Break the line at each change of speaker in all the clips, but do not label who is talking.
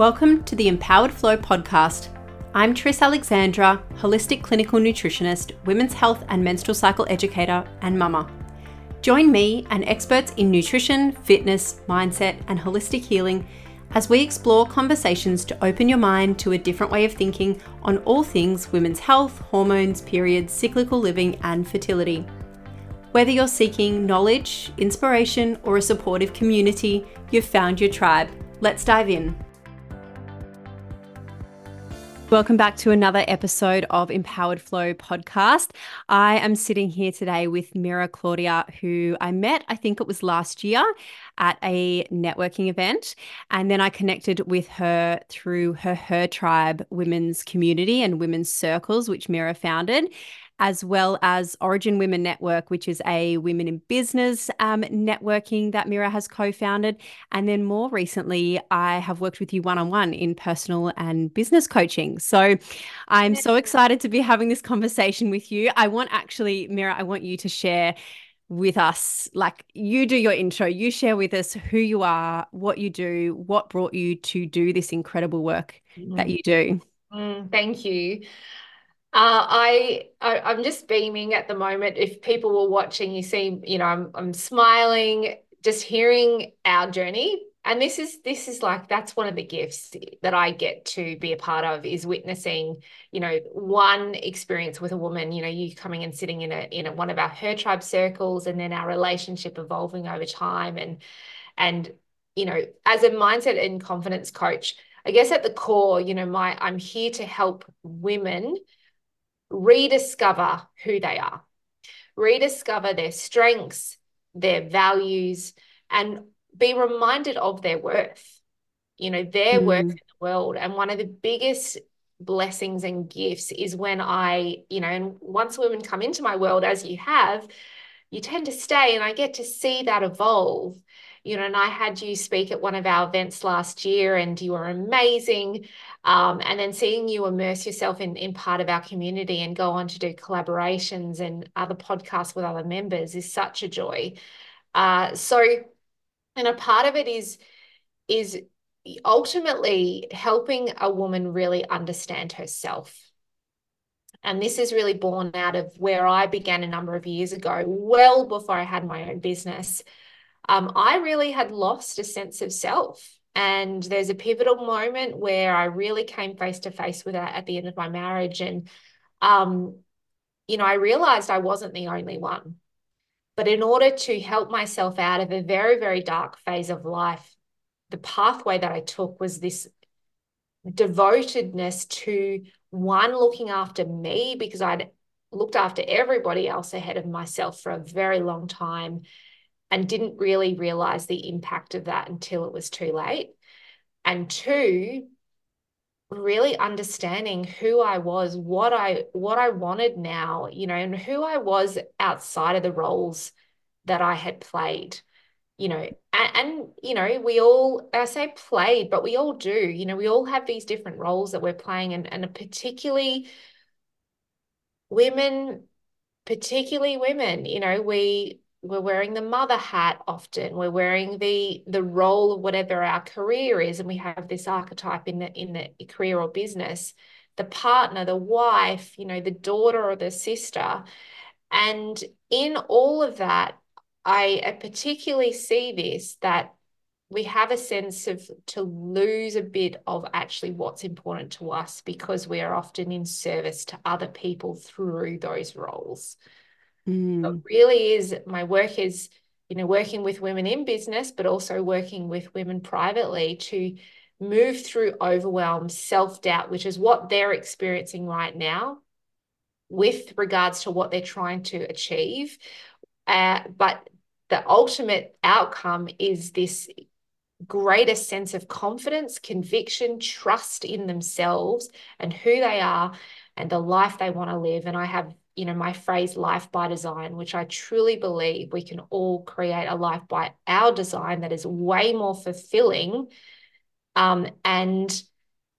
Welcome to the Empowered Flow podcast. I'm Tris Alexandra, holistic clinical nutritionist, women's health and menstrual cycle educator, and mama. Join me and experts in nutrition, fitness, mindset, and holistic healing as we explore conversations to open your mind to a different way of thinking on all things women's health, hormones, periods, cyclical living, and fertility. Whether you're seeking knowledge, inspiration, or a supportive community, you've found your tribe. Let's dive in. Welcome back to another episode of Empowered Flow podcast. I am sitting here today with Mira Claudia, who I met, I think it was last year, at a networking event. And then I connected with her through her Her-TRYBE women's community and women's circles, which Mira founded as well as Origin Woman Network, which is a women in business um, networking that Mira has co founded. And then more recently, I have worked with you one on one in personal and business coaching. So I'm so excited to be having this conversation with you. I want actually, Mira, I want you to share with us like you do your intro you share with us who you are what you do what brought you to do this incredible work mm. that you do
mm, thank you uh, I, I am just beaming at the moment. If people were watching, you see, you know, I'm I'm smiling, just hearing our journey. And this is this is like that's one of the gifts that I get to be a part of is witnessing, you know, one experience with a woman. You know, you coming and sitting in a in a, one of our Her-TRYBE circles, and then our relationship evolving over time, and and you know, as a mindset and confidence coach, I guess at the core, you know, my I'm here to help women rediscover who they are, rediscover their strengths, their values, and be reminded of their worth, you know, their mm. worth in the world. And one of the biggest blessings and gifts is when I, you know, and once women come into my world, as you have, you tend to stay and I get to see that evolve you know, and I had you speak at one of our events last year and you were amazing. Um, and then seeing you immerse yourself in, in part of our community and go on to do collaborations and other podcasts with other members is such a joy. Uh, so, and a part of it is, is ultimately helping a woman really understand herself. And this is really born out of where I began a number of years ago, well before I had my own business um, I really had lost a sense of self. And there's a pivotal moment where I really came face to face with that at the end of my marriage. And, um, you know, I realized I wasn't the only one. But in order to help myself out of a very, very dark phase of life, the pathway that I took was this devotedness to one, looking after me because I'd looked after everybody else ahead of myself for a very long time and didn't really realize the impact of that until it was too late. And two, really understanding who I was, what I what I wanted now, you know, and who I was outside of the roles that I had played. You know, and, and you know, we all I say played, but we all do, you know, we all have these different roles that we're playing and, and particularly women, particularly women, you know, we we're wearing the mother hat often. We're wearing the the role of whatever our career is and we have this archetype in the in the career or business. The partner the wife you know the daughter or the sister. And in all of that i, I particularly see this that we have a sense of to lose a bit of actually what's important to us because we are often in service to other people through those roles Mm. really is my work is, you know, working with women in business, but also working with women privately to move through overwhelm, self doubt, which is what they're experiencing right now with regards to what they're trying to achieve. Uh, but the ultimate outcome is this greater sense of confidence, conviction, trust in themselves and who they are and the life they want to live. And I have you know my phrase life by design which i truly believe we can all create a life by our design that is way more fulfilling um, and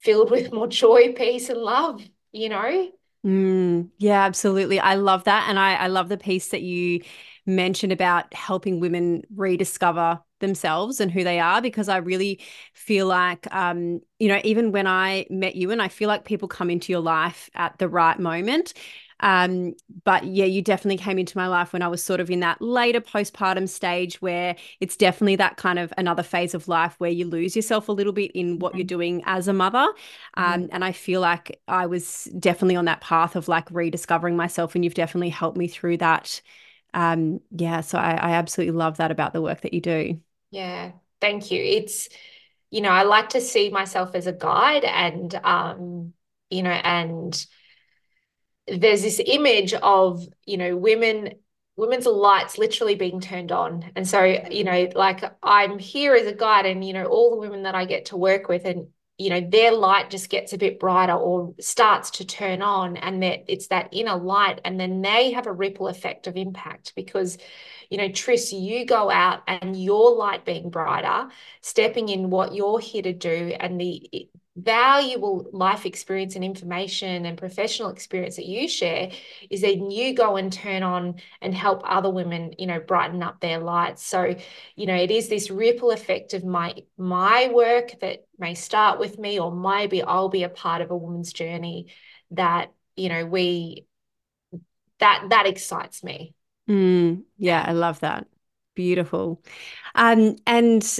filled with more joy peace and love you know?
Mm, yeah absolutely. I love that and I, I love the piece that you mentioned about helping women rediscover themselves and who they are because I really feel like um you know even when I met you and I feel like people come into your life at the right moment um, but yeah, you definitely came into my life when I was sort of in that later postpartum stage where it's definitely that kind of another phase of life where you lose yourself a little bit in what you're mm-hmm. doing as a mother. Um, mm-hmm. And I feel like I was definitely on that path of like rediscovering myself, and you've definitely helped me through that. Um, yeah, so I, I absolutely love that about the work that you do.
Yeah, thank you. It's, you know, I like to see myself as a guide and, um, you know, and there's this image of you know women women's lights literally being turned on. And so you know like i'm here as a guide and you know all the women that i get to work with and you know their light just gets a bit brighter or starts to turn on and that it's that inner light and then they have a ripple effect of impact because you know tris you go out and your light being brighter stepping in what you're here to do and the valuable life experience and information and professional experience that you share is then you go and turn on and help other women you know brighten up their lights so you know it is this ripple effect of my my work that may start with me or maybe I'll be a part of a woman's journey that you know we that that excites me.
Mm, yeah I love that. Beautiful. Um and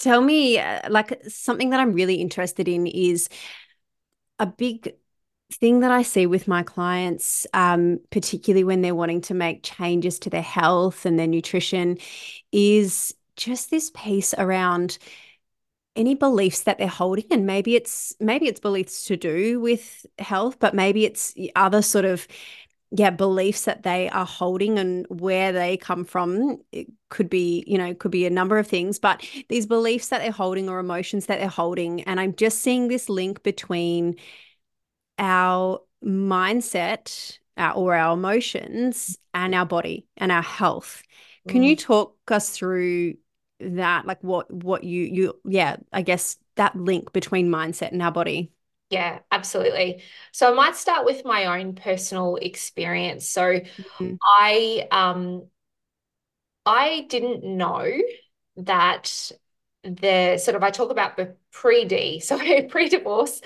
Tell me, uh, like, something that I'm really interested in is a big thing that I see with my clients, um, particularly when they're wanting to make changes to their health and their nutrition, is just this piece around any beliefs that they're holding. And maybe it's maybe it's beliefs to do with health but maybe it's other sort of yeah beliefs that they are holding and where they come from it could be you know could be a number of things but these beliefs that they're holding or emotions that they're holding and i'm just seeing this link between our mindset uh, or our emotions and our body and our health. Can mm. you talk us through that? Like what what you you yeah i guess that link between mindset and our body
yeah, absolutely. So I might start with my own personal experience. So mm-hmm. I um I didn't know that the sort of I talk about the pre-D, so pre-divorce.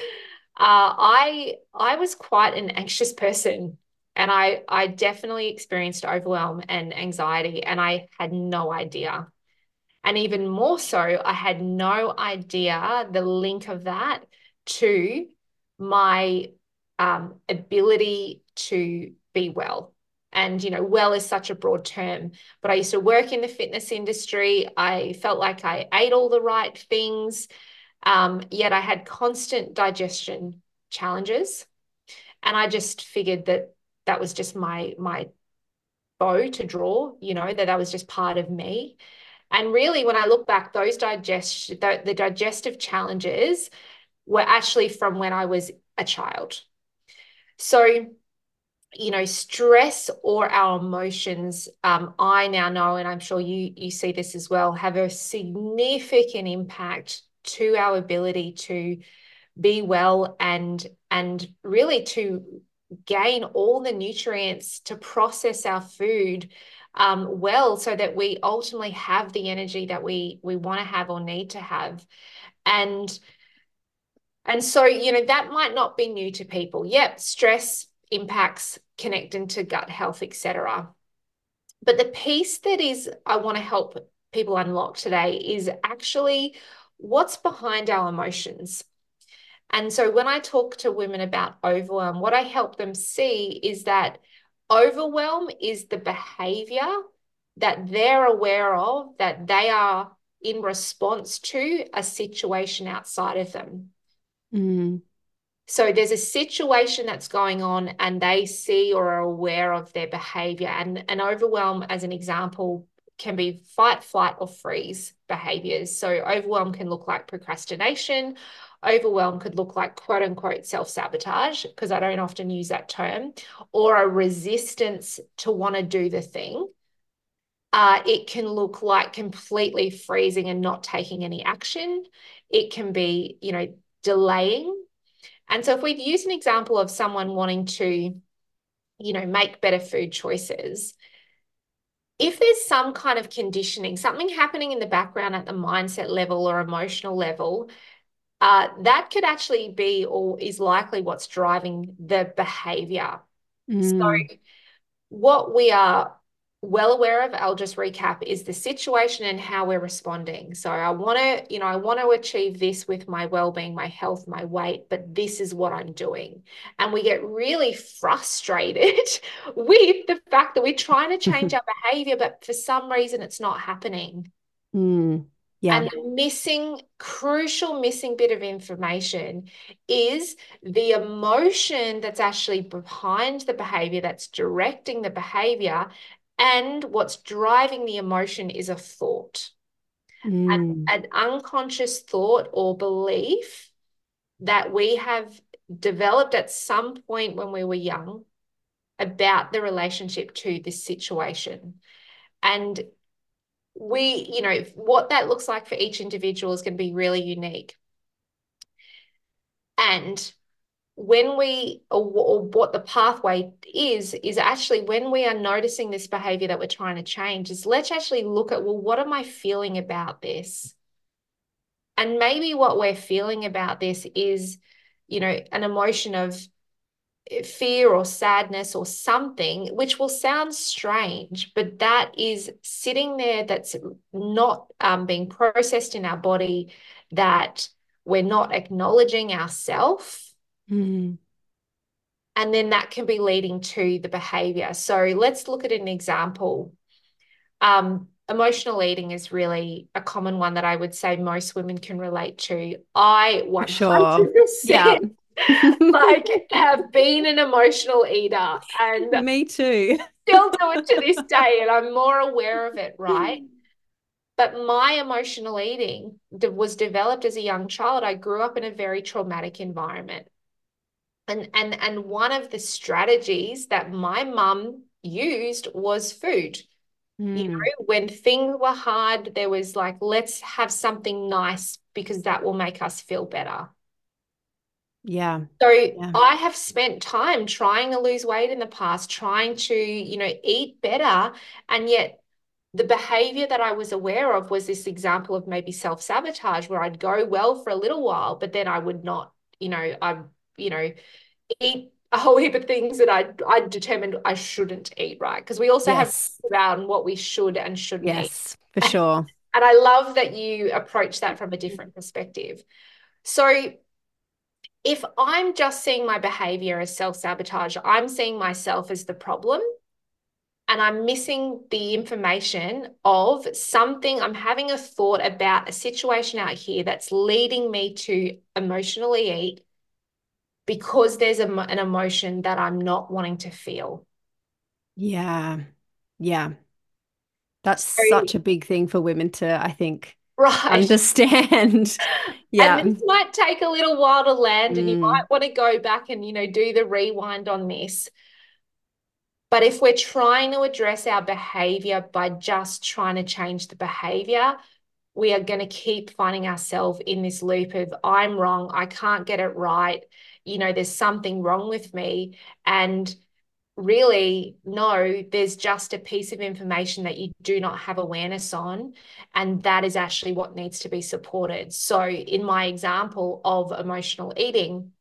Uh, I I was quite an anxious person and I I definitely experienced overwhelm and anxiety and I had no idea. And even more so, I had no idea the link of that to my um, ability to be well. And, you know, well is such a broad term, but I used to work in the fitness industry. I felt like I ate all the right things, um, yet I had constant digestion challenges. And I just figured that that was just my, my bow to draw, you know, that that was just part of me. And really, when I look back, those digest the, the digestive challenges were actually from when I was a child. So, you know, stress or our emotions, um, I now know, and I'm sure you you see this as well, have a significant impact to our ability to be well and and really to gain all the nutrients to process our food um, well so that we ultimately have the energy that we we want to have or need to have and and so, you know, that might not be new to people. Yep, stress impacts connecting to gut health, etc. But the piece that is I want to help people unlock today is actually what's behind our emotions. And so when I talk to women about overwhelm, what I help them see is that overwhelm is the behavior that they're aware of that they are in response to a situation outside of them.
Mm.
So there's a situation that's going on, and they see or are aware of their behavior. And an overwhelm, as an example, can be fight, flight, or freeze behaviors. So overwhelm can look like procrastination. Overwhelm could look like quote unquote self sabotage, because I don't often use that term, or a resistance to want to do the thing. Uh, it can look like completely freezing and not taking any action. It can be, you know, delaying. And so if we'd use an example of someone wanting to, you know, make better food choices, if there's some kind of conditioning, something happening in the background at the mindset level or emotional level, uh, that could actually be or is likely what's driving the behavior. Mm. So, what we are well aware of, I'll just recap, is the situation and how we're responding. So I want to, you know, I want to achieve this with my well-being, my health, my weight, but this is what I'm doing. And we get really frustrated with the fact that we're trying to change our behavior, but for some reason it's not happening.
Mm. Yeah.
And the missing, crucial missing bit of information is the emotion that's actually behind the behavior, that's directing the behavior, and what's driving the emotion is a thought, mm. an, an unconscious thought or belief that we have developed at some point when we were young about the relationship to this situation. And we, you know, what that looks like for each individual is going to be really unique. And when we or, what the pathway is is actually when we are noticing this behavior that we're trying to change is let's actually look at well what am i feeling about this? And maybe what we're feeling about this is you know an emotion of fear or sadness or something which will sound strange but that is sitting there that's not um, being processed in our body that we're not acknowledging ourself
Mm.
And then that can be leading to the behavior. So let's look at an example. Um, emotional eating is really a common one that I would say most women can relate to. I 100% sure. yeah. like have been an emotional eater and
me too.
still do it to this day and I'm more aware of it, right? But my emotional eating was developed as a young child. I grew up in a very traumatic environment and and and one of the strategies that my mum used was food mm. you hmm. know when things were hard there was like let's have something nice because that will make us feel better
yeah
so
yeah.
i have spent time trying to lose weight in the past trying to you know eat better and yet the behavior that I was aware of was this example of maybe self sabotage where I'd go well for a little while, but then I would not, you know, I you know, eat a whole heap of things that I I determined I shouldn't eat, right? Because we also yes. have around what we should and shouldn't
yes, eat. for sure.
And I love that you approach that from a different perspective. So if I'm just seeing my behavior as self-sabotage, I'm seeing myself as the problem and I'm missing the information of something, I'm having a thought about a situation out here that's leading me to emotionally eat because there's a, an emotion that I'm not wanting to feel.
Yeah. Yeah. That's so, such a big thing for women to, I think,
right.
understand. yeah.
And this might take a little while to land, mm. and you mm. might want to go back and, you know, do the rewind on this. But if we're trying to address our behavior by just trying to change the behavior, we are going to keep finding ourselves in this loop of I'm wrong, I can't get it right you know, there's something wrong with me. And really, no, there's just a piece of information that you do not have awareness on. And that is actually what needs to be supported. So, in my example of emotional eating,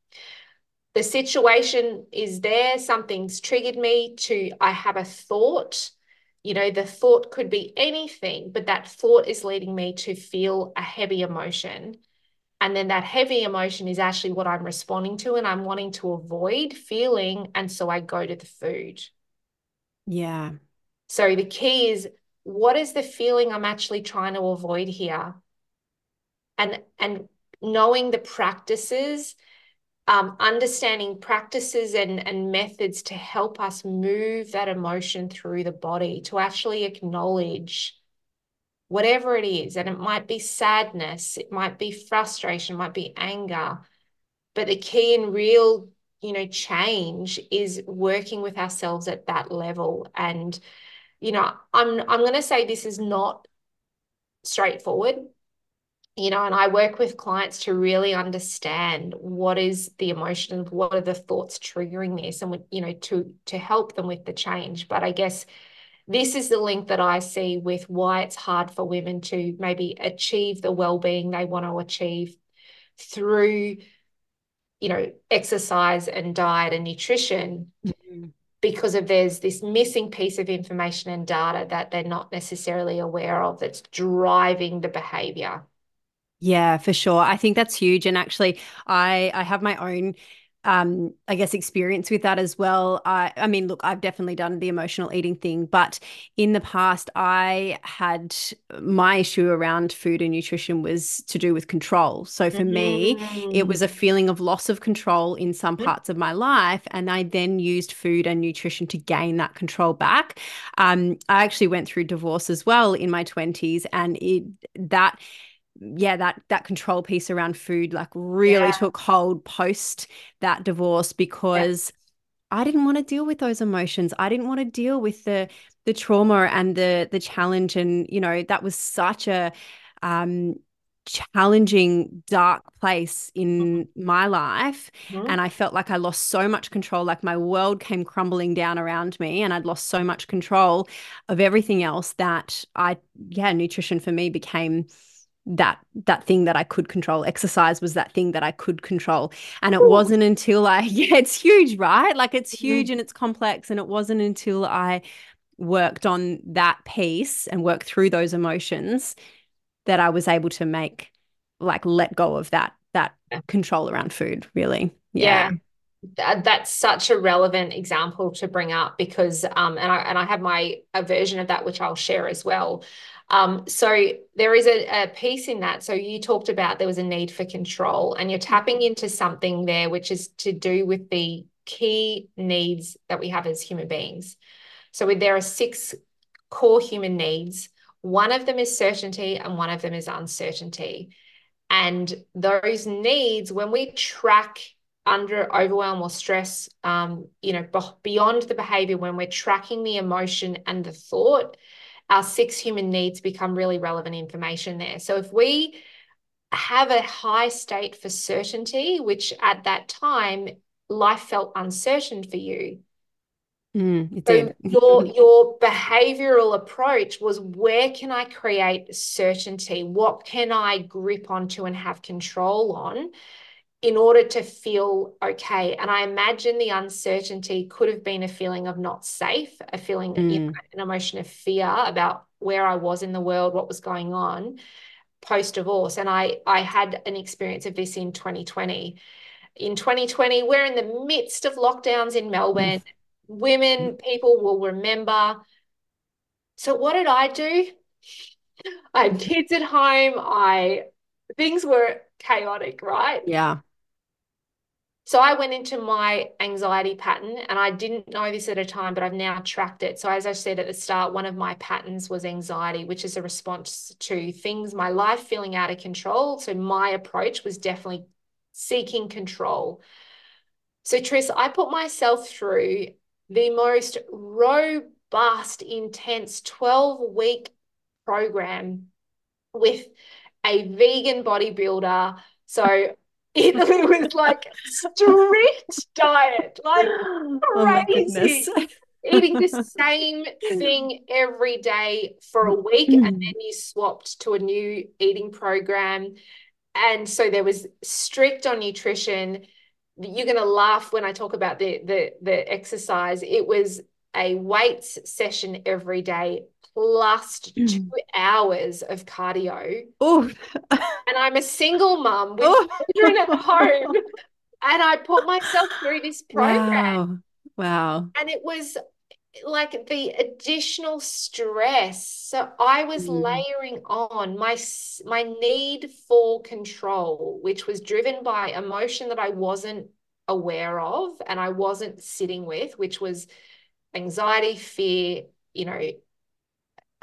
the situation is there, something's triggered me to, I have a thought. You know, the thought could be anything, but that thought is leading me to feel a heavy emotion. And then that heavy emotion is actually what I'm responding to and I'm wanting to avoid feeling. And so I go to the food.
Yeah.
So the key is what is the feeling I'm actually trying to avoid here? And and knowing the practices, um, understanding practices and, and methods to help us move that emotion through the body, to actually acknowledge whatever it is. And it might be sadness, it might be frustration, it might be anger. But the key and real, you know, change is working with ourselves at that level. And, you know, I'm I'm going to say this is not straightforward you know and i work with clients to really understand what is the emotion what are the thoughts triggering this and you know to to help them with the change but i guess this is the link that I see with why it's hard for women to maybe achieve the well-being they want to achieve through you know exercise and diet and nutrition mm-hmm. because of there's this missing piece of information and data that they're not necessarily aware of that's driving the behavior.
Yeah for sure. I think that's huge and actually i i have my own um, I guess, experience with that as well. I, I mean, look, I've definitely done the emotional eating thing, but in the past, I had my issue around food and nutrition was to do with control. So for mm-hmm. me, it was a mm. feeling of loss of control in some parts of my life. And I then used food and nutrition to gain that control back. Um, I actually went through divorce as well in my 20s, and it that yeah that that control piece around food like really yeah. took hold post that divorce because yeah. I didn't want to deal with those emotions. I didn't want to deal with the the trauma and the the challenge and you know that was such a um challenging dark place in mm-hmm. my life mm-hmm. and I felt like I lost so much control like my world came crumbling down around me and I'd lost so much control of everything else that I yeah nutrition for me became that that thing that I could control. Exercise was that thing that I could control. And it Ooh. wasn't until I yeah, it's huge, right? Like it's mm-hmm. huge mm-hmm. and it's complex. And it wasn't until I worked on that piece and worked through those emotions that I was able to make like let go of that that yeah. control around food, really.
Yeah. yeah. That's such a relevant example to bring up because um and I and I have my a version of that which I'll share as well um, so there is a, a piece in that. So you talked about there was a need for control, and you're tapping into something there, which is to do with the key needs that we have as human beings. So there are six core human needs. One of them is certainty, and one of them is uncertainty. And those needs, when we track under overwhelm or stress, um, you know, beyond the behavior, when we're tracking the emotion and the thought, our six human needs become really relevant information there. So if we have a high state for certainty, which at that time life felt uncertain for you.
Mm, it so did.
your your behavioral approach was where can I create certainty? What can I grip onto and have control on? In order to feel okay. And I imagine the uncertainty could have been a feeling of not safe, a feeling, mm. you know, an emotion of fear about where I was in the world, what was going on post divorce. And I, I had an experience of this in 2020. In 2020, we're in the midst of lockdowns in Melbourne. Mm. Women, people will remember. So, what did I do? I had kids at home. I things were chaotic, right?
Yeah.
So I went into my anxiety pattern and I didn't know this at a time, but I've now tracked it. So, as I said at the start, one of my patterns was anxiety, which is a response to things, my life feeling out of control. So, my approach was definitely seeking control. So, Tris, I put myself through the most robust, intense 12 week program with a vegan bodybuilder. So, it was like strict diet, like oh crazy. Oh Eating the same thing every day for a week, and hmm. then you swapped to a new eating program. And so there was strict on nutrition. You're gonna laugh when I talk about the the the exercise. It was a weights session every day plus mm. two hours of cardio. And I'm a single mum with Ooh. children at home. And I put myself through this program.
Wow. wow.
And it was like the additional stress. So I was mm. layering on my my need for control, which was driven by emotion that I wasn't aware of and I wasn't sitting with, which was anxiety, fear, you know,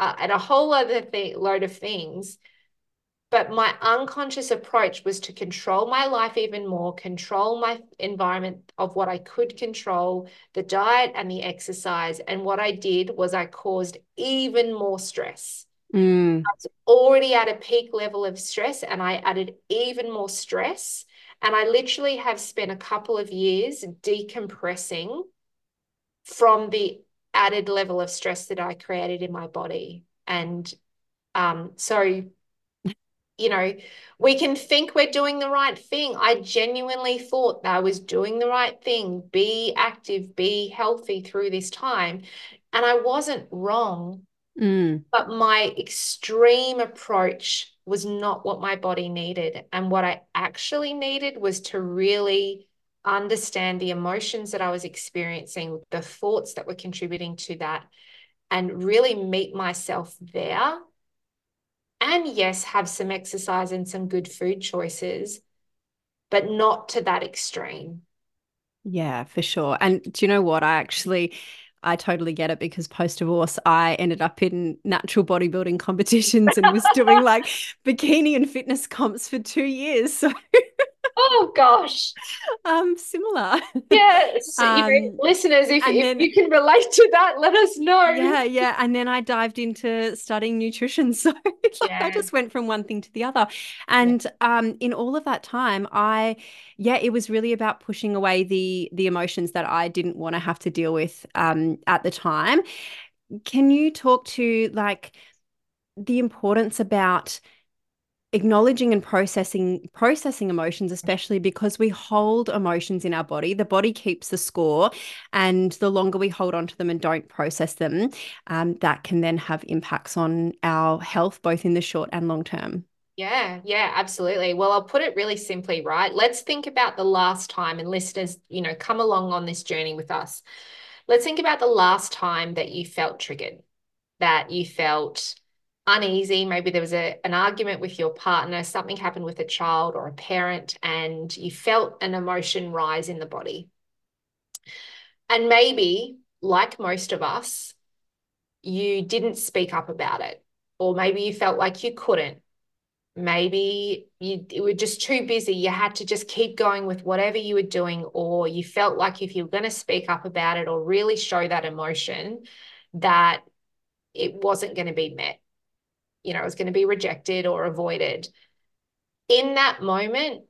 uh, and a whole other thing, load of things. But my unconscious approach was to control my life even more, control my environment of what I could control, the diet and the exercise. And what I did was I caused even more stress.
Mm. I
was already at a peak level of stress and I added even more stress. And I literally have spent a couple of years decompressing from the added level of stress that I created in my body. And um, so, you know, we can think we're doing the right thing. I genuinely thought that I was doing the right thing, be active, be healthy through this time. And I wasn't wrong.
Mm.
But my extreme approach was not what my body needed. And what I actually needed was to really understand the emotions that I was experiencing, the thoughts that were contributing to that, and really meet myself there. And yes, have some exercise and some good food choices, but not to that extreme.
Yeah, for sure. And do you know what? I actually I totally get it because post divorce, I ended up in natural bodybuilding competitions and was doing like bikini and fitness comps for two years. So
Oh gosh.
Um, similar.
Yes. um, listeners, if, if then, you can relate to that, let us know.
Yeah, yeah. And then I dived into studying nutrition. So like yeah. I just went from one thing to the other. And yeah. um, in all of that time, I yeah, it was really about pushing away the the emotions that I didn't want to have to deal with um at the time. Can you talk to like the importance about acknowledging and processing processing emotions especially because we hold emotions in our body the body keeps the score and the longer we hold on to them and don't process them um, that can then have impacts on our health both in the short and long term
yeah, yeah, absolutely. Well, I'll put it really simply, right? Let's think about the last time, and listeners, you know, come along on this journey with us. Let's think about the last time that you felt triggered, that you felt uneasy. Maybe there was a, an argument with your partner, something happened with a child or a parent, and you felt an emotion rise in the body. And maybe, like most of us, you didn't speak up about it, or maybe you felt like you couldn't. Maybe you, you were just too busy. You had to just keep going with whatever you were doing, or you felt like if you were going to speak up about it or really show that emotion, that it wasn't going to be met you know, it was going to be rejected or avoided. In that moment,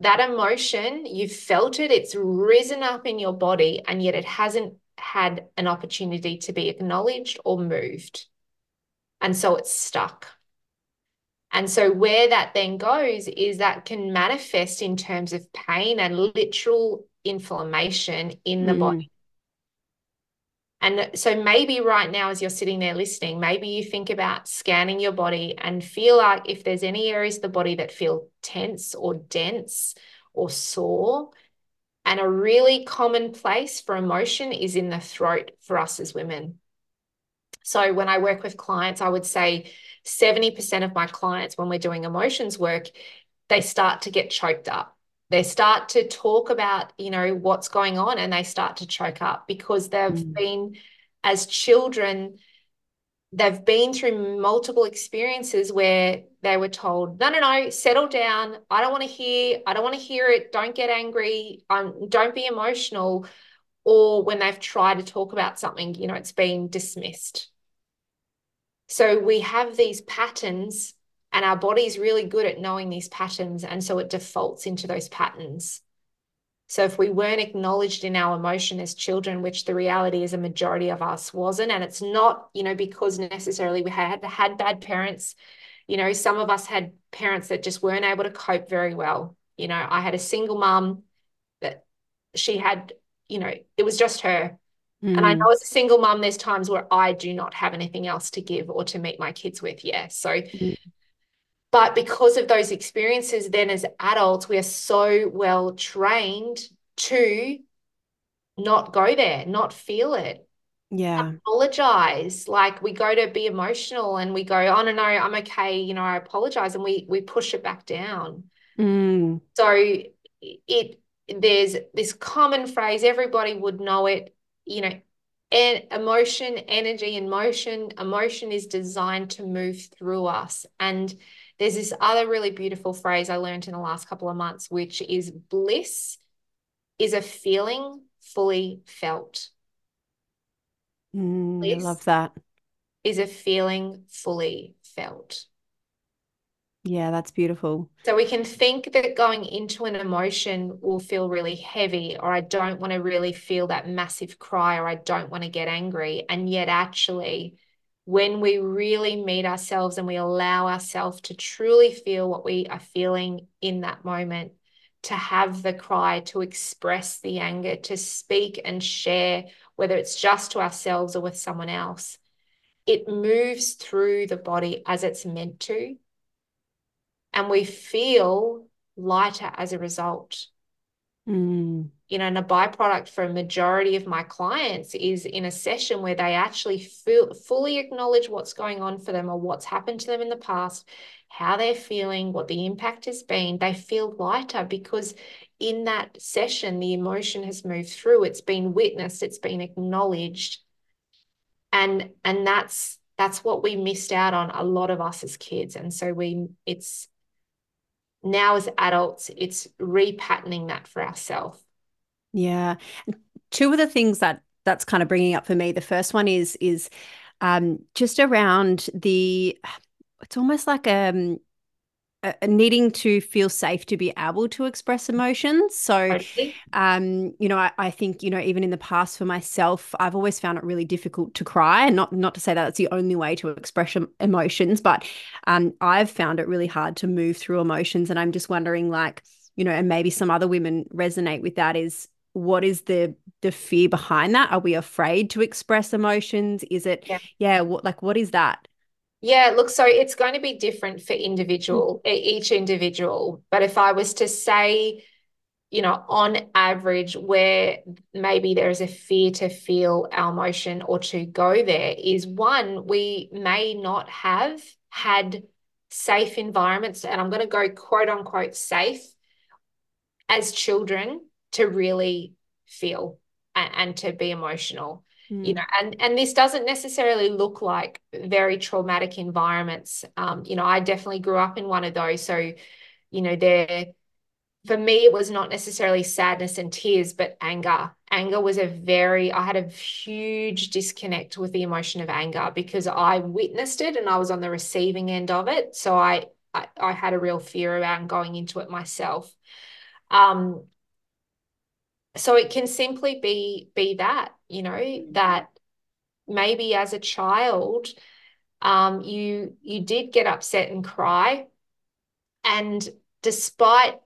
that emotion, you've felt it, it's risen up in your body, and yet it hasn't had an opportunity to be acknowledged or moved. And so it's stuck. And so, where that then goes is that can manifest in terms of pain and literal inflammation in the mm. body. And so maybe right now, as you're sitting there listening, maybe you think about scanning your body and feel like if there's any areas of the body that feel tense or dense or sore. And a really common place for emotion is in the throat for us as women. So when I work with clients, I would say 70% of my clients, when we're doing emotions work, they start to get choked up they start to talk about you know what's going on and they start to choke up because they've mm. been as children they've been through multiple experiences where they were told no no no settle down. I don't want to hear i don't want to hear it. Don't get angry. Um, don't be emotional. Or when they've tried to talk about something you know it's been dismissed. So we have these patterns and our body's really good at knowing these patterns. And so it defaults into those patterns. So if we weren't acknowledged in our emotion as children, which the reality is a majority of us wasn't, and it's not, you know, because necessarily we had had bad parents. You know, some of us had parents that just weren't able to cope very well. You know, I had a single mom that she had, you know, it was just her. Mm. And I hmm. know as a single mom, there's times where I do not have anything else to give or to meet my kids with. Yeah. So mm. But because of those experiences, then as adults, we are so well trained to not go there, not feel it.
Yeah.
Apologize. Like we go to be emotional and we go, oh no, no, I'm okay. You know, I apologize. And we we push it back down.
Mm.
So it there's this common phrase, everybody would know it, you know, and emotion, energy, and motion. Emotion is designed to move through us. And there's this other really beautiful phrase I learned in the last couple of months, which is bliss is a feeling fully felt.
Mm, I love that.
Is a feeling fully felt.
Yeah, that's beautiful.
So we can think that going into an emotion will feel really heavy, or I don't want to really feel that massive cry, or I don't want to get angry. And yet, actually, when we really meet ourselves and we allow ourselves to truly feel what we are feeling in that moment, to have the cry, to express the anger, to speak and share, whether it's just to ourselves or with someone else, it moves through the body as it's meant to and we feel lighter as a result.
Mm.
You know, and a byproduct for a majority of my clients is in a session where they actually feel fully acknowledge what's going on for them or what's happened to them in the past, how they're feeling, what the impact has been. They feel lighter because in that session, the emotion has moved through, it's been witnessed, it's been acknowledged. And and that's that's what we missed out on a lot of us as kids. And so we it's now as adults, it's repatterning that for ourselves.
Yeah. Two of the things that that's kind of bringing up for me. The first one is is um, just around the. It's almost like um, needing to feel safe to be able to express emotions. So, um, you know, I, I, think you know, even in the past for myself, I've always found it really difficult to cry, and not not to say that it's the only way to express emotions, but um, I've found it really hard to move through emotions, and I'm just wondering, like, you know, and maybe some other women resonate with that. Is what is the the fear behind that? Are we afraid to express emotions? Is it, yeah, yeah what like what is that?
Yeah, look, so it's going to be different for individual, mm. each individual. But if I was to say, you know, on average, where maybe there is a fear to feel our emotion or to go there, is one, we may not have had safe environments, and I'm going to go quote unquote safe as children to really feel and, and to be emotional you know hmm. and and this doesn't necessarily look like very traumatic environments. Um you know i definitely grew up in one of those so you know there for me it was not necessarily sadness and tears but anger. Anger was a very i had a huge disconnect with the emotion of anger because i witnessed it and i was on the receiving end of it. So i i, I had a real fear around going into it myself. Um so it can simply be be that you know that maybe as a child um, you you did get upset and cry. And despite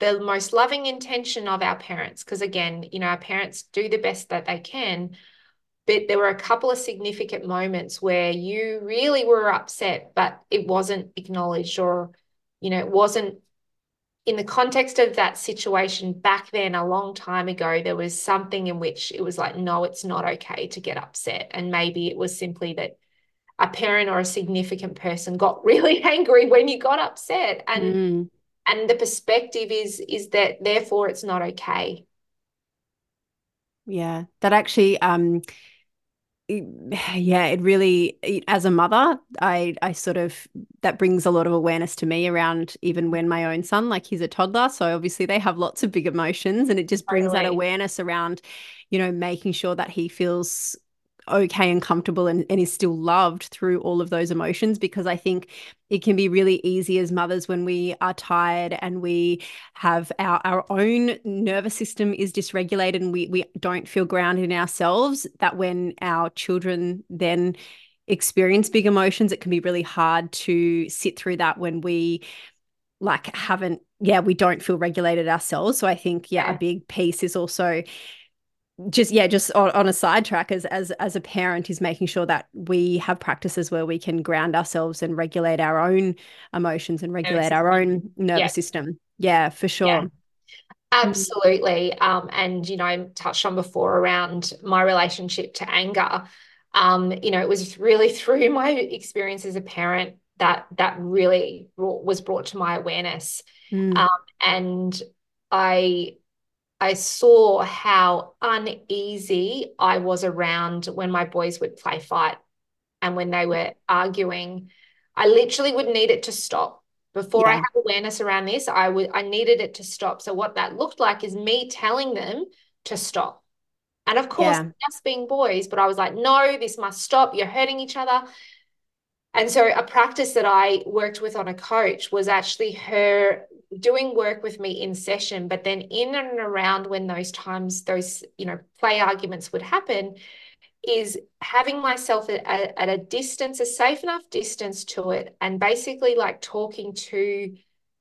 the most loving intention of our parents because again you know our parents do the best that they can but there were a couple of significant moments where you really were upset but it wasn't acknowledged or you know it wasn't in the context of that situation back then, a long time ago, there was something in which it was like, no, it's not okay to get upset. And maybe it was simply that a parent or a significant person got really angry when you got upset. And mm. and the perspective is is that therefore it's not okay.
Yeah. That actually um yeah it really as a mother i i sort of that brings a lot of awareness to me around even when my own son like he's a toddler so obviously they have lots of big emotions and it just brings totally. that awareness around you know making sure that he feels okay and comfortable and, and is still loved through all of those emotions because I think it can be really easy as mothers when we are tired and we have our, our own nervous system is dysregulated and we, we don't feel grounded in ourselves that when our children then experience big emotions it can be really hard to sit through that when we like haven't yeah we don't feel regulated ourselves so i think yeah, yeah. a big piece is also just yeah just on, on a sidetrack as as as a parent is making sure that we have practices where we can ground ourselves and regulate our own emotions and regulate our own nervous yeah. system yeah for sure yeah.
absolutely um and you know i touched on before around my relationship to anger um you know it was really through my experience as a parent that that really brought, was brought to my awareness mm. um and i I saw how uneasy I was around when my boys would play fight and when they were arguing. I literally would need it to stop. Before yeah. I had awareness around this, I would I needed it to stop. So what that looked like is me telling them to stop. And of course, yeah. just being boys, but I was like, no, this must stop. You're hurting each other. And so a practice that I worked with on a coach was actually her doing work with me in session, but then in and around when those times, those, you know, play arguments would happen, is having myself at, at a distance, a safe enough distance to it, and basically like talking to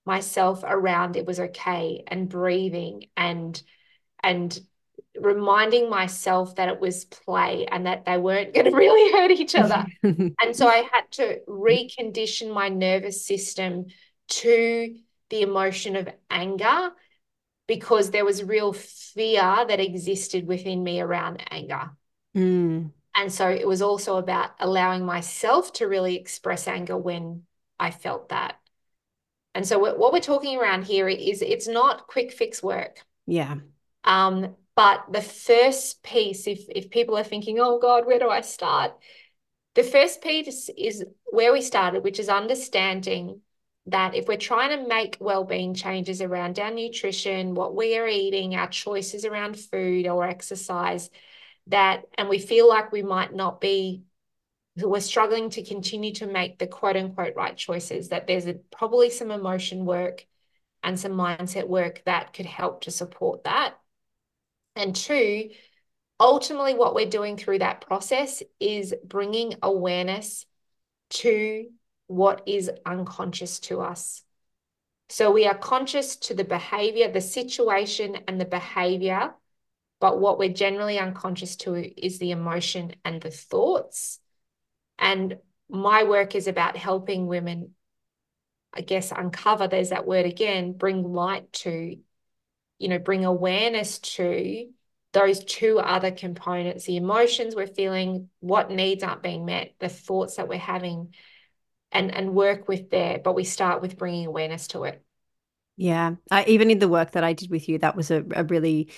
myself around it was okay and breathing and and reminding myself that it was play and that they weren't going to really hurt each other. and so I had to recondition my nervous system to the emotion of anger because there was real fear that existed within me around anger.
Mm.
And so it was also about allowing myself to really express anger when I felt that. And so what we're talking around here is it's not quick fix work.
Yeah.
Um, but the first piece, if if people are thinking, oh God, where do I start? The first piece is where we started, which is understanding that if we're trying to make well-being changes around our nutrition, what we are eating, our choices around food or exercise, that and we feel like we might not be we're struggling to continue to make the quote unquote right choices, that there's a, probably some emotion work and some mindset work that could help to support that. And two, ultimately, what we're doing through that process is bringing awareness to what is unconscious to us. So we are conscious to the behavior, the situation, and the behavior, but what we're generally unconscious to is the emotion and the thoughts. And my work is about helping women, I guess, uncover, there's that word again, bring light to you know, bring awareness to those two other components the emotions we're feeling, what needs aren't being met, the thoughts that we're having, and, and work with there. But we start with bringing awareness to it.
Yeah. I, even in the work that I did with you, that was a, a really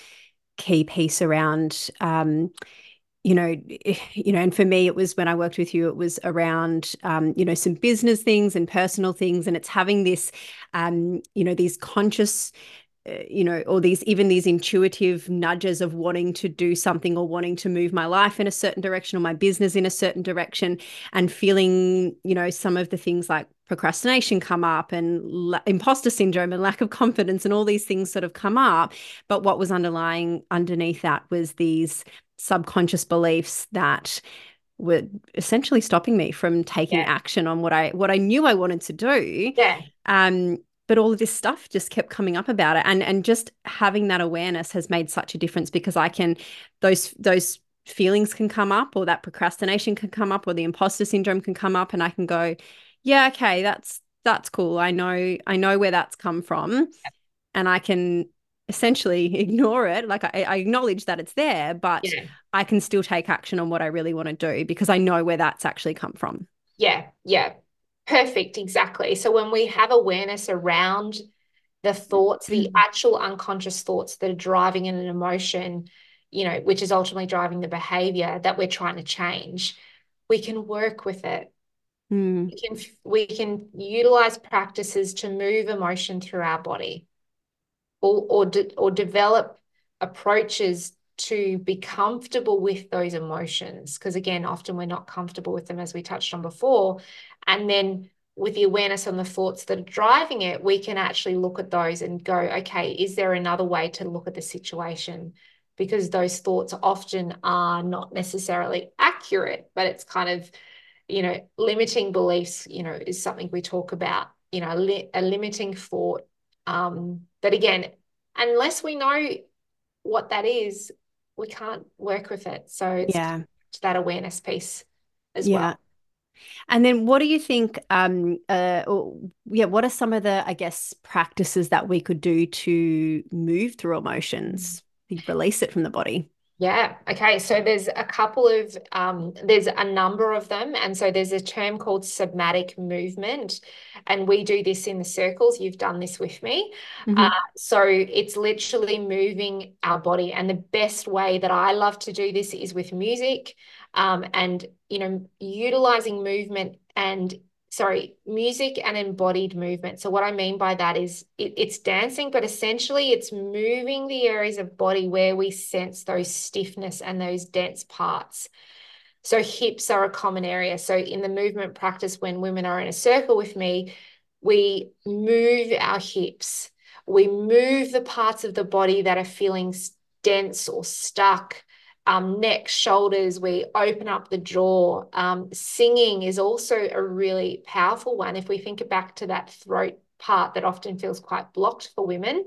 key piece around. Um, you know, you know, and for me, it was when I worked with you, it was around, um, you know, some business things and personal things, and it's having this, um, you know, these conscious you know, or these even these intuitive nudges of wanting to do something or wanting to move my life in a certain direction or my business in a certain direction, and feeling, you know, some of the things like procrastination come up and la- imposter syndrome and lack of confidence and all these things sort of come up. But what was underlying underneath that was these subconscious beliefs that were essentially stopping me from taking yeah. action on what I what I knew I wanted to do.
Yeah.
Um, but all of this stuff just kept coming up about it. And and just having that awareness has made such a difference because i can those those feelings can come up or that procrastination can come up or the imposter syndrome can come up and i can go yeah okay that's that's cool. I know i know where that's come from. And i can essentially ignore it. Like i, I acknowledge that it's there but yeah. i can still take action on what i really want to do because i know where that's actually come from.
Yeah yeah Perfect, exactly. So when we have awareness around the thoughts, the mm-hmm. actual unconscious thoughts that are driving in an emotion, you know, which is ultimately driving the behavior that we're trying to change, we can work with it.
Mm.
We can we can utilize practices to move emotion through our body, or or de- or develop approaches to be comfortable with those emotions because again often we're not comfortable with them as we touched on before. And then with the awareness on the thoughts that are driving it we can actually look at those and go okay is there another way to look at the situation? Because those thoughts often are not necessarily accurate but it's kind of you know limiting beliefs you know is something we talk about you know li- a limiting thought um but again unless we know what that is we can't work with it. So it's
yeah.
that awareness piece as yeah. well.
And then what do you think um uh or, yeah what are some of the I guess practices that we could do to move through emotions release it from the body
yeah. Okay. So there's a couple of, um, there's a number of them. And so there's a term called somatic movement. And we do this in the circles. You've done this with me. Mm-hmm. Uh, so it's literally moving our body. And the best way that I love to do this is with music um, and, you know, utilizing movement and sorry, music and embodied movement. So what I mean by that is it, it's dancing, but essentially it's moving the areas of body where we sense those stiffness and those dense parts. So hips are a common area. So in the movement practice, when women are in a circle with me, we move our hips. We move the parts of the body that are feeling dense or stuck. Um, neck, shoulders, we open up the jaw. Um, singing is also a really powerful one. If we think back to that throat part that often feels quite blocked for women,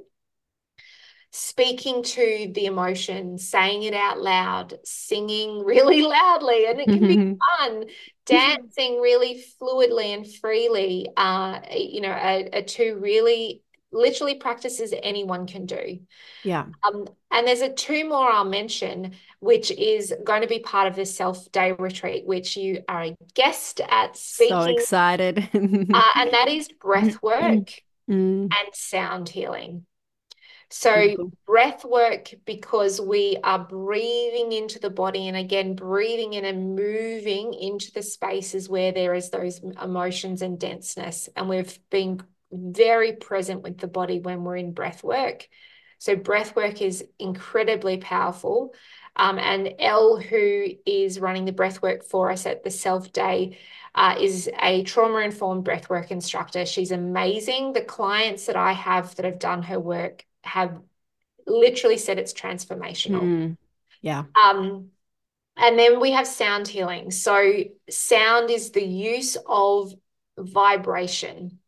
speaking to the emotion, saying it out loud, singing really loudly, and it can be fun. Dancing really fluidly and freely, uh, you know, are, are two really literally practices anyone can do.
Yeah.
Um, and there's a two more I'll mention, which is going to be part of the self day retreat, which you are a guest at speaking.
So excited. uh,
and that is breath work mm. and sound healing. So, breath work because we are breathing into the body and again, breathing in and moving into the spaces where there is those emotions and denseness. And we've been very present with the body when we're in breath work. So, breath work is incredibly powerful. Um, and Elle, who is running the breath work for us at the Self Day, uh, is a trauma informed breathwork instructor. She's amazing. The clients that I have that have done her work have literally said it's transformational.
Mm, yeah.
Um, and then we have sound healing. So, sound is the use of vibration.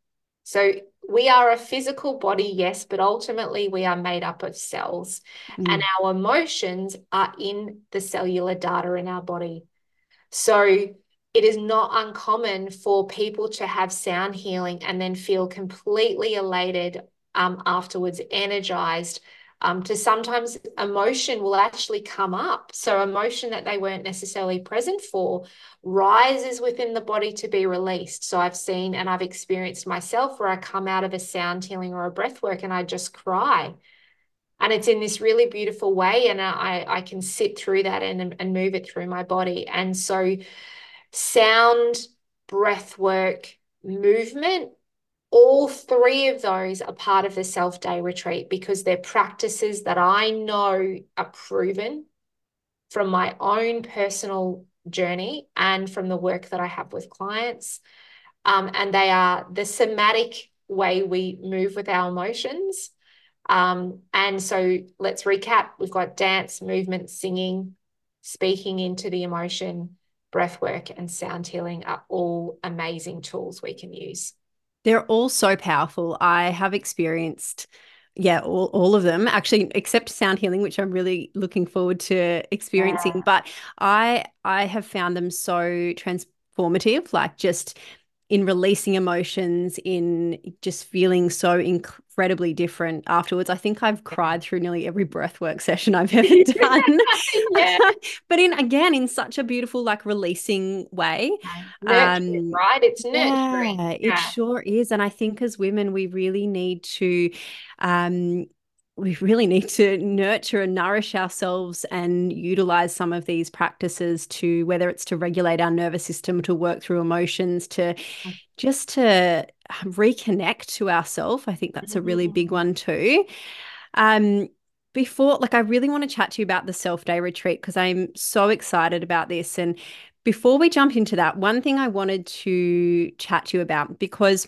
So, we are a physical body, yes, but ultimately we are made up of cells, mm. and our emotions are in the cellular data in our body. So, it is not uncommon for people to have sound healing and then feel completely elated um, afterwards energized um, to sometimes emotion will actually come up. So, emotion that they weren't necessarily present for rises within the body to be released. So, I've seen and I've experienced myself where I come out of a sound healing or a breath work and I just cry. And it's in this really beautiful way. And I, I can sit through that and, and move it through my body. And so, sound, breath work, movement all three of those are part of the self day retreat because they're practices that I know are proven from my own personal journey and from the work that I have with clients. Um, and they are the somatic way we move with our emotions. Um, and so let's recap we've got dance, movement, singing, speaking into the emotion, breath work, and sound healing are all amazing tools we can use.
They're all so powerful. I have experienced yeah, all, all of them actually, except sound healing, which I'm really looking forward to experiencing. Yeah. But I I have found them so transformative, like just in releasing emotions, in just feeling so incredibly different afterwards. I think I've cried through nearly every breathwork session I've ever done. yeah. but in again, in such a beautiful, like releasing way.
um, right? It's nurturing.
Yeah, yeah, it sure is. And I think as women, we really need to um we really need to nurture and nourish ourselves and utilize some of these practices to whether it's to regulate our nervous system to work through emotions to mm. just to reconnect to ourselves i think that's a really big mm. one too um before like i really want to chat to you about the self day retreat because i'm so excited about this and before we jump into that one thing i wanted to chat to you about because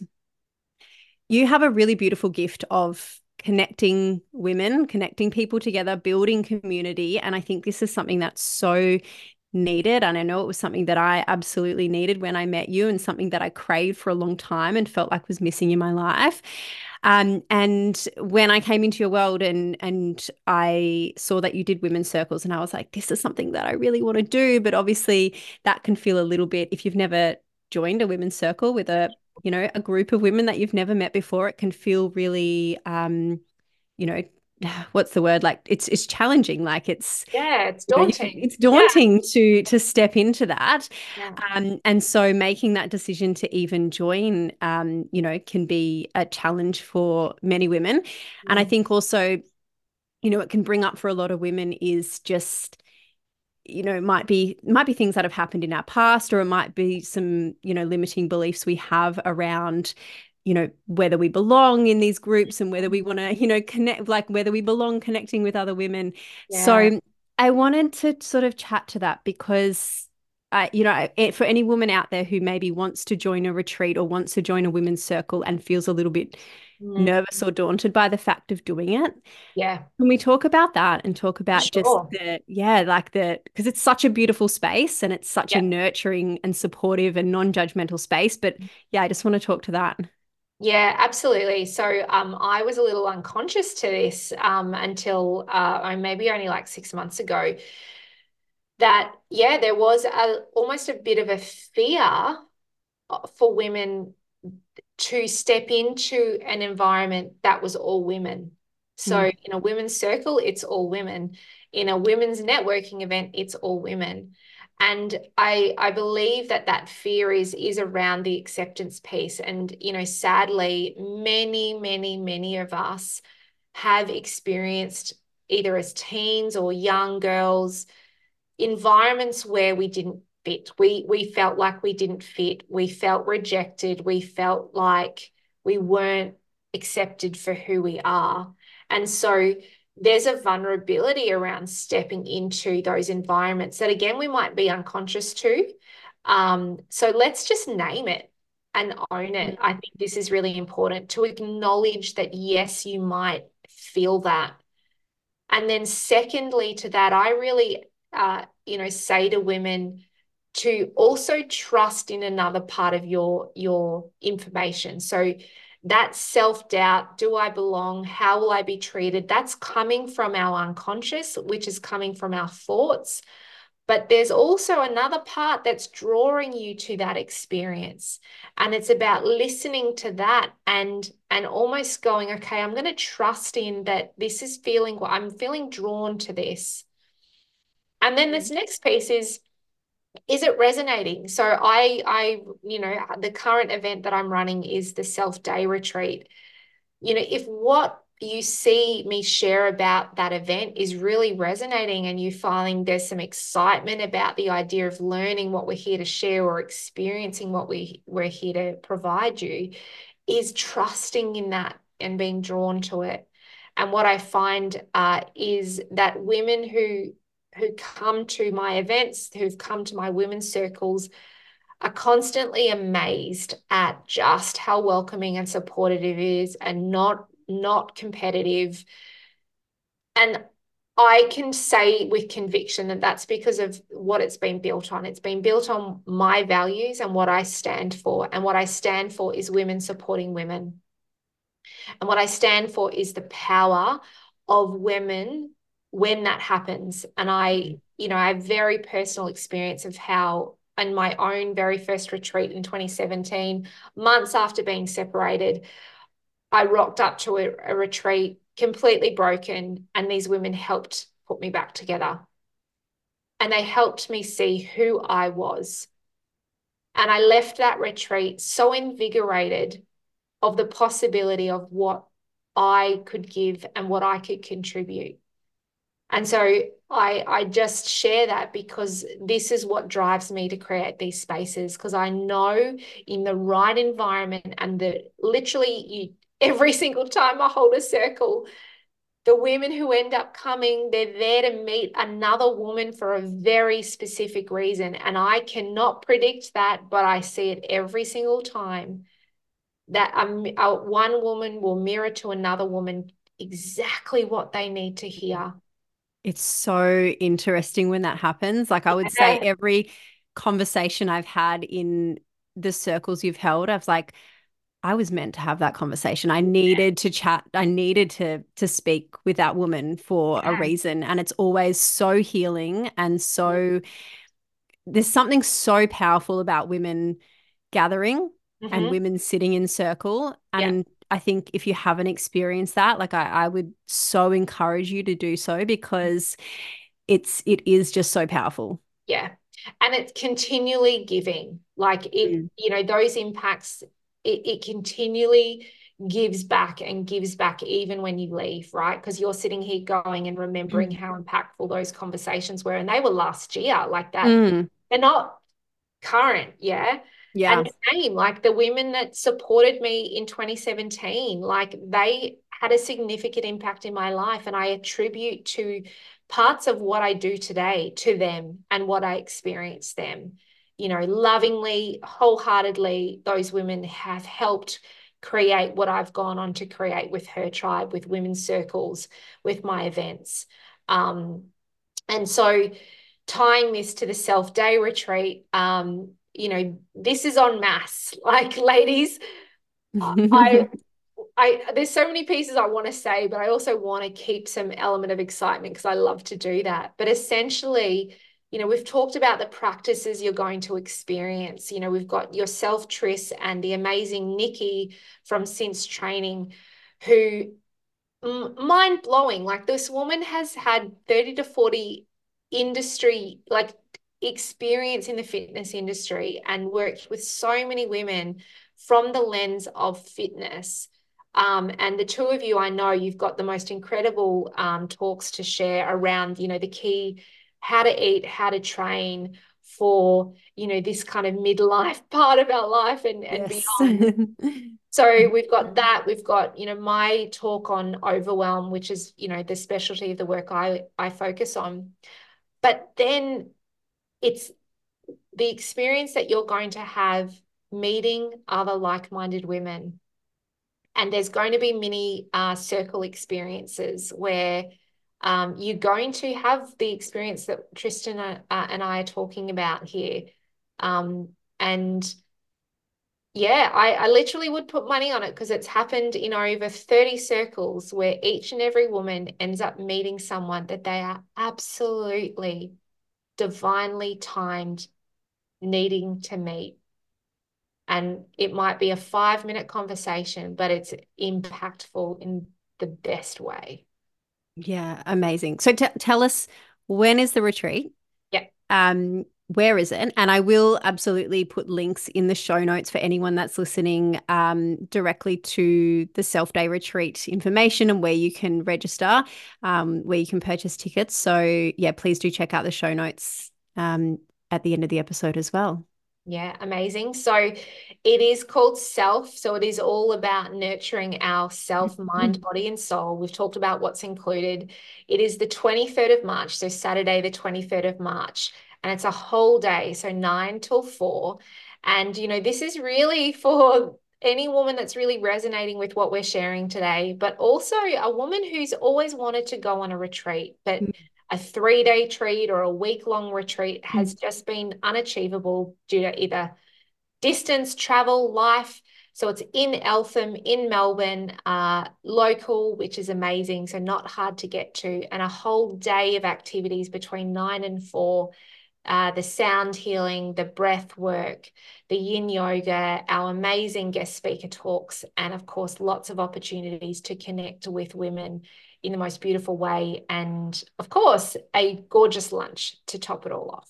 you have a really beautiful gift of connecting women, connecting people together, building community. And I think this is something that's so needed. And I know it was something that I absolutely needed when I met you and something that I craved for a long time and felt like was missing in my life. Um, and when I came into your world and and I saw that you did women's circles, and I was like, this is something that I really want to do. But obviously, that can feel a little bit if you've never joined a women's circle with a you know a group of women that you've never met before it can feel really um you know what's the word? Like it's it's challenging like it's
yeah it's daunting
you know, it's daunting. yeah. to to step into that. Yeah. um and so making that decision to even join um you know can be a challenge for many women. And i think also you know it can bring up for a lot of women is just you know might be might be things that have happened in our past or it might be some you know limiting beliefs we have around you know whether we belong in these groups and whether we want to you know connect like whether we belong connecting with other women yeah. so i wanted to sort of chat to that because uh, you know, for any woman out there who maybe wants to join a retreat or wants to join a women's circle and feels a little bit mm. nervous or daunted by the fact of doing it.
Yeah.
Can we talk about that and talk about sure. just the, yeah, like the, because it's such a beautiful space and it's such yeah. a nurturing and supportive and non judgmental space. But yeah, I just want to talk to that.
Yeah, absolutely. So um, I was a little unconscious to this um, until uh, maybe only like six months ago that yeah there was a almost a bit of a fear uh, for women to step into an environment that was all women so mm. in a women's circle it's all women in a women's networking event it's all women and i i believe that that fear is is around the acceptance piece and you know sadly many many many of us have experienced either as teens or young girls environments where we didn't fit. We we felt like we didn't fit. We felt rejected. We felt like we weren't accepted for who we are. And so there's a vulnerability around stepping into those environments that again we might be unconscious to. Um, so let's just name it and own it. I think this is really important to acknowledge that yes, you might feel that. And then secondly to that, I really uh, you know, say to women to also trust in another part of your your information. So that self-doubt, do I belong? How will I be treated? That's coming from our unconscious, which is coming from our thoughts. But there's also another part that's drawing you to that experience. And it's about listening to that and and almost going, okay, I'm going to trust in that this is feeling what I'm feeling drawn to this. And then this mm-hmm. next piece is is it resonating? So i i you know the current event that i'm running is the self day retreat. You know if what you see me share about that event is really resonating and you finding there's some excitement about the idea of learning what we're here to share or experiencing what we we're here to provide you is trusting in that and being drawn to it. And what i find uh, is that women who who come to my events, who've come to my women's circles, are constantly amazed at just how welcoming and supportive it is and not not competitive. And i can say with conviction that that's because of what it's been built on. It's been built on my values and what i stand for and what i stand for is women supporting women. And what i stand for is the power of women when that happens. And I, you know, I have very personal experience of how in my own very first retreat in 2017, months after being separated, I rocked up to a, a retreat completely broken, and these women helped put me back together. And they helped me see who I was. And I left that retreat so invigorated of the possibility of what I could give and what I could contribute. And so I I just share that because this is what drives me to create these spaces because I know in the right environment and the literally you every single time I hold a circle the women who end up coming they're there to meet another woman for a very specific reason. And I cannot predict that but I see it every single time that a, a one woman will mirror to another woman exactly what they need to hear
it's so interesting when that happens. Like I would say every conversation I've had in the circles you've held, I was like, I was meant to have that conversation. I needed to chat. I needed to to speak with that woman for yeah. a reason. And it's always so healing and so there's something so powerful about women gathering mm-hmm. and women sitting in circle. And yeah I think if you haven't experienced that, like I, I would so encourage you to do so because it's it is just so powerful.
Yeah. And it's continually giving. Like it, mm. you know, those impacts, it, it continually gives back and gives back even when you leave, right? Because you're sitting here going and remembering mm. how impactful those conversations were. And they were last year, like that. Mm. They're not current, yeah.
Yeah.
And same, like the women that supported me in 2017, like they had a significant impact in my life. And I attribute to parts of what I do today to them and what I experience them. You know, lovingly, wholeheartedly, those women have helped create what I've gone on to create with Her-TRYBE, with women's circles, with my events. Um, and so tying this to the self day retreat, um, you know, this is on mass. Like, ladies, I I there's so many pieces I want to say, but I also want to keep some element of excitement because I love to do that. But essentially, you know, we've talked about the practices you're going to experience. You know, we've got yourself, Tris, and the amazing Nikki from Since Training, who mind blowing. Like this woman has had 30 to 40 industry, like experience in the fitness industry and worked with so many women from the lens of fitness. Um, and the two of you, I know you've got the most incredible um, talks to share around, you know, the key how to eat, how to train for, you know, this kind of midlife part of our life and, and yes. beyond. so we've got that. We've got, you know, my talk on overwhelm, which is, you know, the specialty of the work I, I focus on. But then it's the experience that you're going to have meeting other like-minded women and there's going to be many uh, circle experiences where um, you're going to have the experience that Tristan uh, and I are talking about here. Um, and yeah, I, I literally would put money on it because it's happened in over 30 circles where each and every woman ends up meeting someone that they are absolutely divinely timed needing to meet and it might be a five minute conversation, but it's impactful in the best way.
Yeah, amazing. So t- tell us when is the retreat?
Yeah.
Um, where is it? And I will absolutely put links in the show notes for anyone that's listening um, directly to the self day retreat information and where you can register, um, where you can purchase tickets. So, yeah, please do check out the show notes um, at the end of the episode as well.
Yeah, amazing. So it is called self. So it is all about nurturing our self, mind, mm-hmm. body, and soul. We've talked about what's included. It is the 23rd of March, so Saturday, the 23rd of March, and it's a whole day, so nine till four. And, you know, this is really for any woman that's really resonating with what we're sharing today, but also a woman who's always wanted to go on a retreat, but mm-hmm a three day retreat or a week long retreat has mm. just been unachievable due to either distance, travel, life. So it's in Eltham, in Melbourne, uh, local, which is amazing. So not hard to get to, and a whole day of activities between nine and four. Uh, the sound healing, the breath work, the yin yoga, our amazing guest speaker talks, and of course, lots of opportunities to connect with women in the most beautiful way. And of course, a gorgeous lunch to top it all off.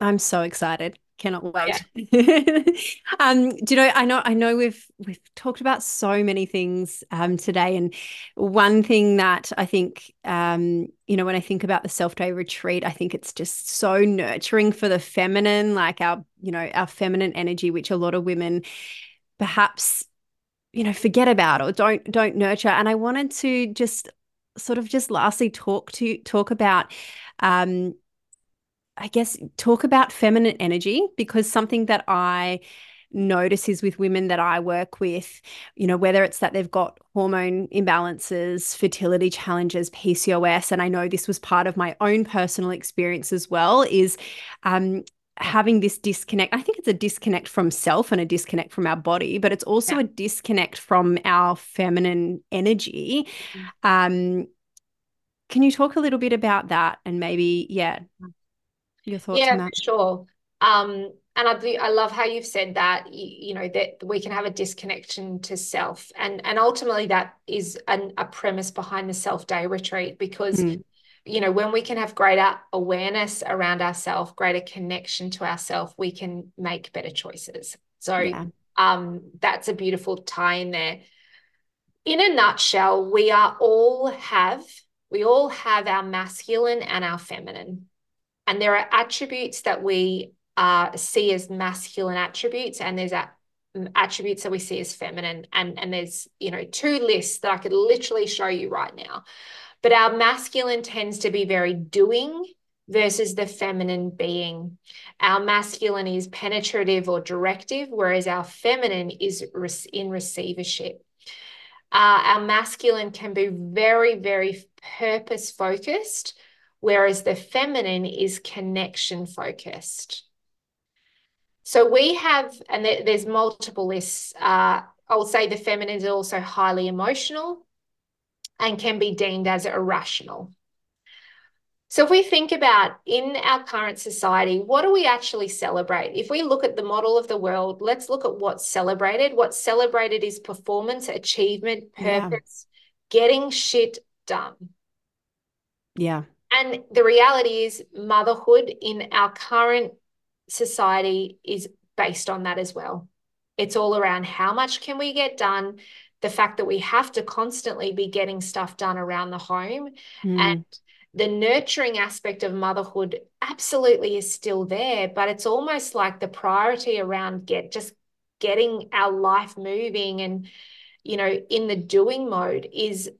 I'm so excited. Cannot wait. Yeah. um, do you know, I know I know we've we've talked about so many things um today. And one thing that I think um, you know, when I think about the self-day retreat, I think it's just so nurturing for the feminine, like our, you know, our feminine energy, which a lot of women perhaps you know forget about or don't don't nurture and i wanted to just sort of just lastly talk to talk about um I guess talk about feminine energy because something that I notice is with women that I work with, you know, whether it's that they've got hormone imbalances, fertility challenges, PCOS, and I know this was part of my own personal experience as well, is um, having this disconnect. I think it's a disconnect from self and a disconnect from our body, but it's also yeah. a disconnect from our feminine energy. Mm-hmm. Um, can you talk a little bit about that and maybe, yeah, your thoughts
yeah,
on that?
sure. Um, and I I love how you've said that you, you, know that we can have a disconnection to self, and and ultimately that is an, a premise behind the self day retreat because. Mm. You know, when we can have greater awareness around ourselves, greater connection to ourselves, we can make better choices. So, yeah. um, that's a beautiful tie in there. In a nutshell, we are all have we all have our masculine and our feminine. And there are attributes that we uh, see as masculine attributes, and there's a, attributes that we see as feminine. And, and there's, you know, two lists that I could literally show you right now. But our masculine tends to be very doing versus the feminine being. Our masculine is penetrative or directive, whereas our feminine is in receivership. Uh, our masculine can be very, very purpose focused, whereas the feminine is connection focused. So we have, and there's multiple lists. Uh, I will say the feminine is also highly emotional and can be deemed as irrational. So, if we think about in our current society, what do we actually celebrate? If we look at the model of the world, let's look at what's celebrated. What's celebrated is performance, achievement, purpose, yeah. getting shit done.
Yeah.
And the reality is, motherhood in our current society is based on that as well. It's all around how much can we get done, the fact that we have to constantly be getting stuff done around the home mm. and the nurturing aspect of motherhood absolutely is still there but it's almost like the priority around get just getting our life moving and you know in the doing mode is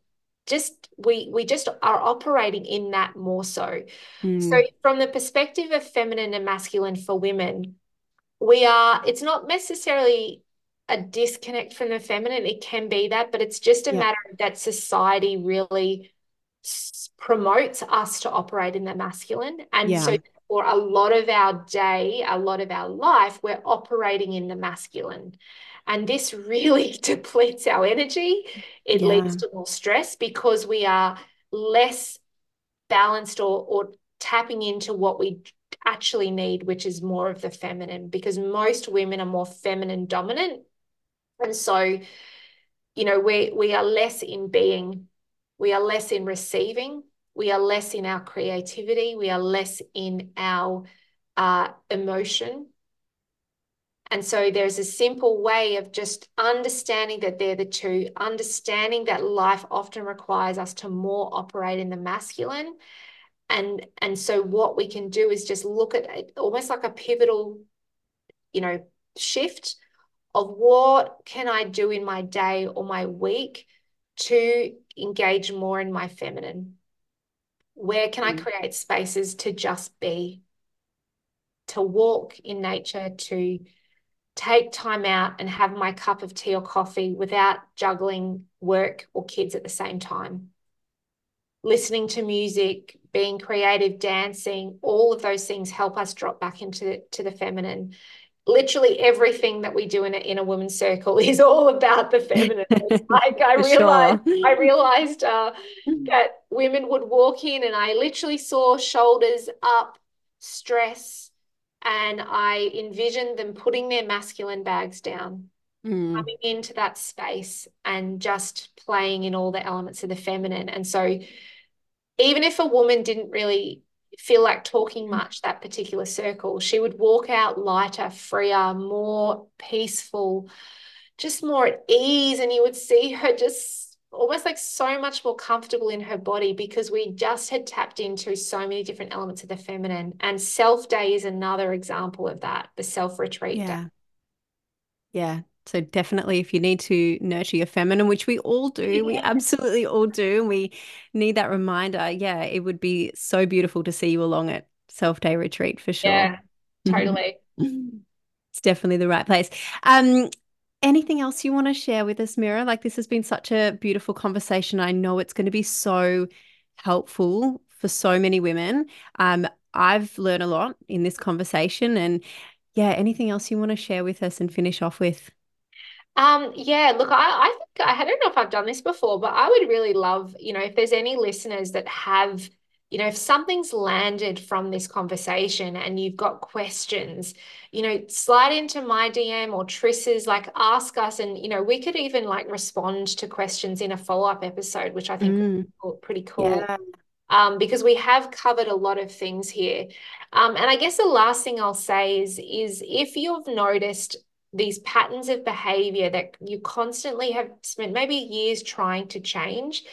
just we we just are operating in that more so mm. so from the perspective of feminine and masculine for women we are it's not necessarily a disconnect from the feminine it can be that but it's just a yeah. matter that society really promotes us to operate in the masculine. And yeah. so for a lot of our day, a lot of our life, we're operating in the masculine. And this really depletes our energy. It yeah. leads to more stress because we are less balanced or, or tapping into what we actually need, which is more of the feminine, because most women are more feminine dominant. And so, you know, we we are less in being we are less in receiving. We are less in our creativity. We are less in our uh, emotion. And so there's a simple way of just understanding that they're the two, understanding that life often requires us to more operate in the masculine. And, and so what we can do is just look at it almost like a pivotal, you know, shift of what can I do in my day or my week to engage more in my feminine? Where can mm. I create spaces to just be, to walk in nature, to take time out and have my cup of tea or coffee without juggling work or kids at the same time? Listening to music, being creative, dancing, all of those things help us drop back into to the feminine literally everything that we do in a, in a women's circle is all about the feminine. like I realized, sure. I realized uh, that women would walk in and I literally saw shoulders up, stress, and I envisioned them putting their masculine bags down, mm. coming into that space and just playing in all the elements of the feminine. And so even if a woman didn't really feel like talking mm. much that particular circle. She would walk out lighter, freer, more peaceful, just more at ease. And you would see her just almost like so much more comfortable in her body because we just had tapped into so many different elements of the feminine. And self day is another example of that, the self retreat
yeah. day. Yeah, so definitely if you need to nurture your feminine, which we all do, yeah. we absolutely all do, and we need that reminder. Yeah, it would be so beautiful to see you along at self day retreat for sure.
Yeah, totally.
it's definitely the right place. Um, anything else you want to share with us, Mira? Like this has been such a beautiful conversation. I know it's going to be so helpful for so many women. Um, I've learned a lot in this conversation and yeah, anything else you want to share with us and finish off with?
Um, yeah, look, I, I think I don't know if I've done this before, but I would really love, you know, if there's any listeners that have, you know, if something's landed from this conversation and you've got questions, you know, slide into my DM or Tris's, like ask us, and you know, we could even like respond to questions in a follow-up episode, which I think mm. pretty cool. Yeah. Um, because we have covered a lot of things here. Um, and I guess the last thing I'll say is, is if you've noticed these patterns of behavior that you constantly have spent maybe years trying to change,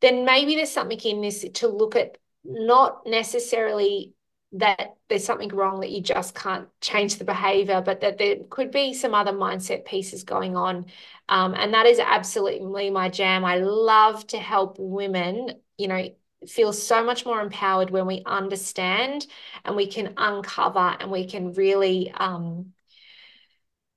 then maybe there's something in this to look at not necessarily that there's something wrong that you just can't change the behavior, but that there could be some other mindset pieces going on. Um, and that is absolutely my jam. I love to help women, you know, feel so much more empowered when we understand and we can uncover and we can really um,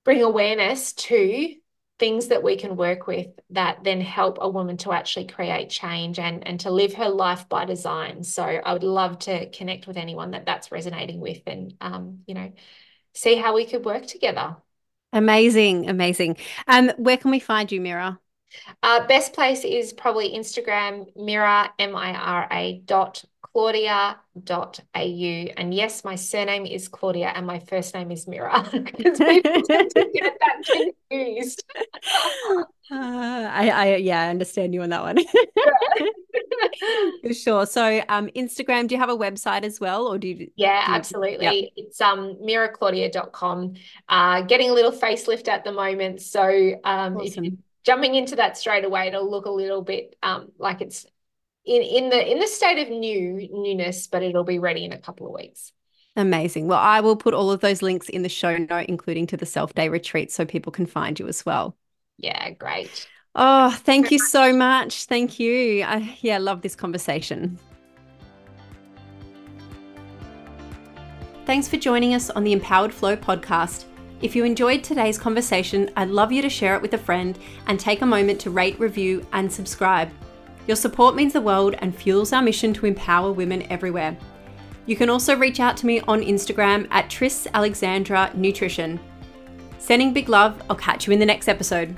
bring awareness to things that we can work with that then help a woman to actually create change and and to live her life by design. So i would love to connect with anyone that that's resonating with and um, you know see how we could work together.
Amazing amazing. Um where can we find you mira?
Uh, best place is probably instagram mira m-i-r-a dot claudia.au. And yes, my surname is Claudia and my first name is Mira because people tend to get that confused.
Uh, I, I, yeah, I understand you on that one. For sure. So, um, Instagram, do you have a website as well, or do you?
Yeah,
do you,
absolutely. Yep. It's um miraclaudia.com. Uh, getting a little facelift at the moment, so um, awesome. if jumping into that straight away, it'll look a little bit um like it's in in the in the state of new newness, but it'll be ready in a couple of weeks.
Amazing. Well, I will put all of those links in the show note, including to the self day retreat, so people can find you as well.
Yeah, great.
Oh, thank you so much. Thank you. I, yeah, love this conversation. Thanks for joining us on the Empowered Flow podcast. If you enjoyed today's conversation, I'd love you to share it with a friend and take a moment to rate, review, and subscribe. Your support means the world and fuels our mission to empower women everywhere. You can also reach out to me on Instagram at Tris Alexandra Nutrition. Sending big love, I'll catch you in the next episode.